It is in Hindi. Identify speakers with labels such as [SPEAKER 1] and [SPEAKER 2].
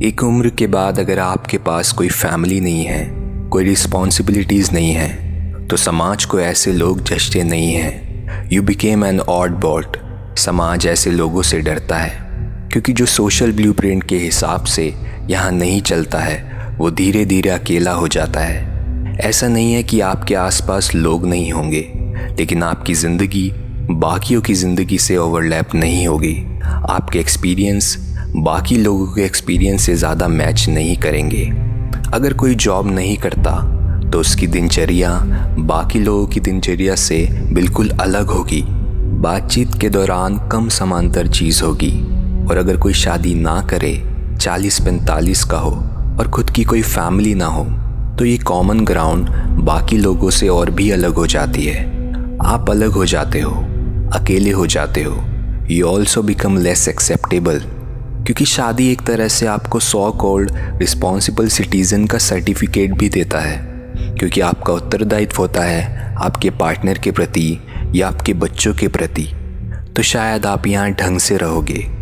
[SPEAKER 1] एक उम्र के बाद अगर आपके पास कोई फैमिली नहीं है, कोई रिस्पॉन्सिबिलिटीज़ नहीं है तो समाज को ऐसे लोग जचते नहीं हैं। You became an odd bot समाज ऐसे लोगों से डरता है, क्योंकि जो सोशल ब्लूप्रिंट के हिसाब से यहाँ नहीं चलता है, वो धीरे धीरे अकेला हो जाता है। ऐसा नहीं है कि आपके आसपास लोग नहीं होंगे, लेकिन आपकी ज़िंदगी, बाकियों की ज़िंदगी से ओवरलैप नहीं होगी। आपके एक्सपीरियंस बाकी लोगों के एक्सपीरियंस से ज़्यादा मैच नहीं करेंगे। अगर कोई जॉब नहीं करता तो उसकी दिनचर्या बाकी लोगों की दिनचर्या से बिल्कुल अलग होगी। बातचीत के दौरान कम समांतर चीज़ होगी। और अगर कोई शादी ना करे, चालीस पैंतालीस का हो और ख़ुद की कोई फैमिली ना हो तो ये कॉमन ग्राउंड बाकी लोगों से और भी अलग हो जाती है। आप अलग हो जाते हो, अकेले हो जाते हो। You also become less acceptable क्योंकि शादी एक तरह से आपको सौ कोल्ड रिस्पॉन्सिबल सिटीज़न का सर्टिफिकेट भी देता है। क्योंकि आपका उत्तरदायित्व होता है आपके पार्टनर के प्रति या आपके बच्चों के प्रति। तो शायद आप यहाँ ढंग से रहोगे।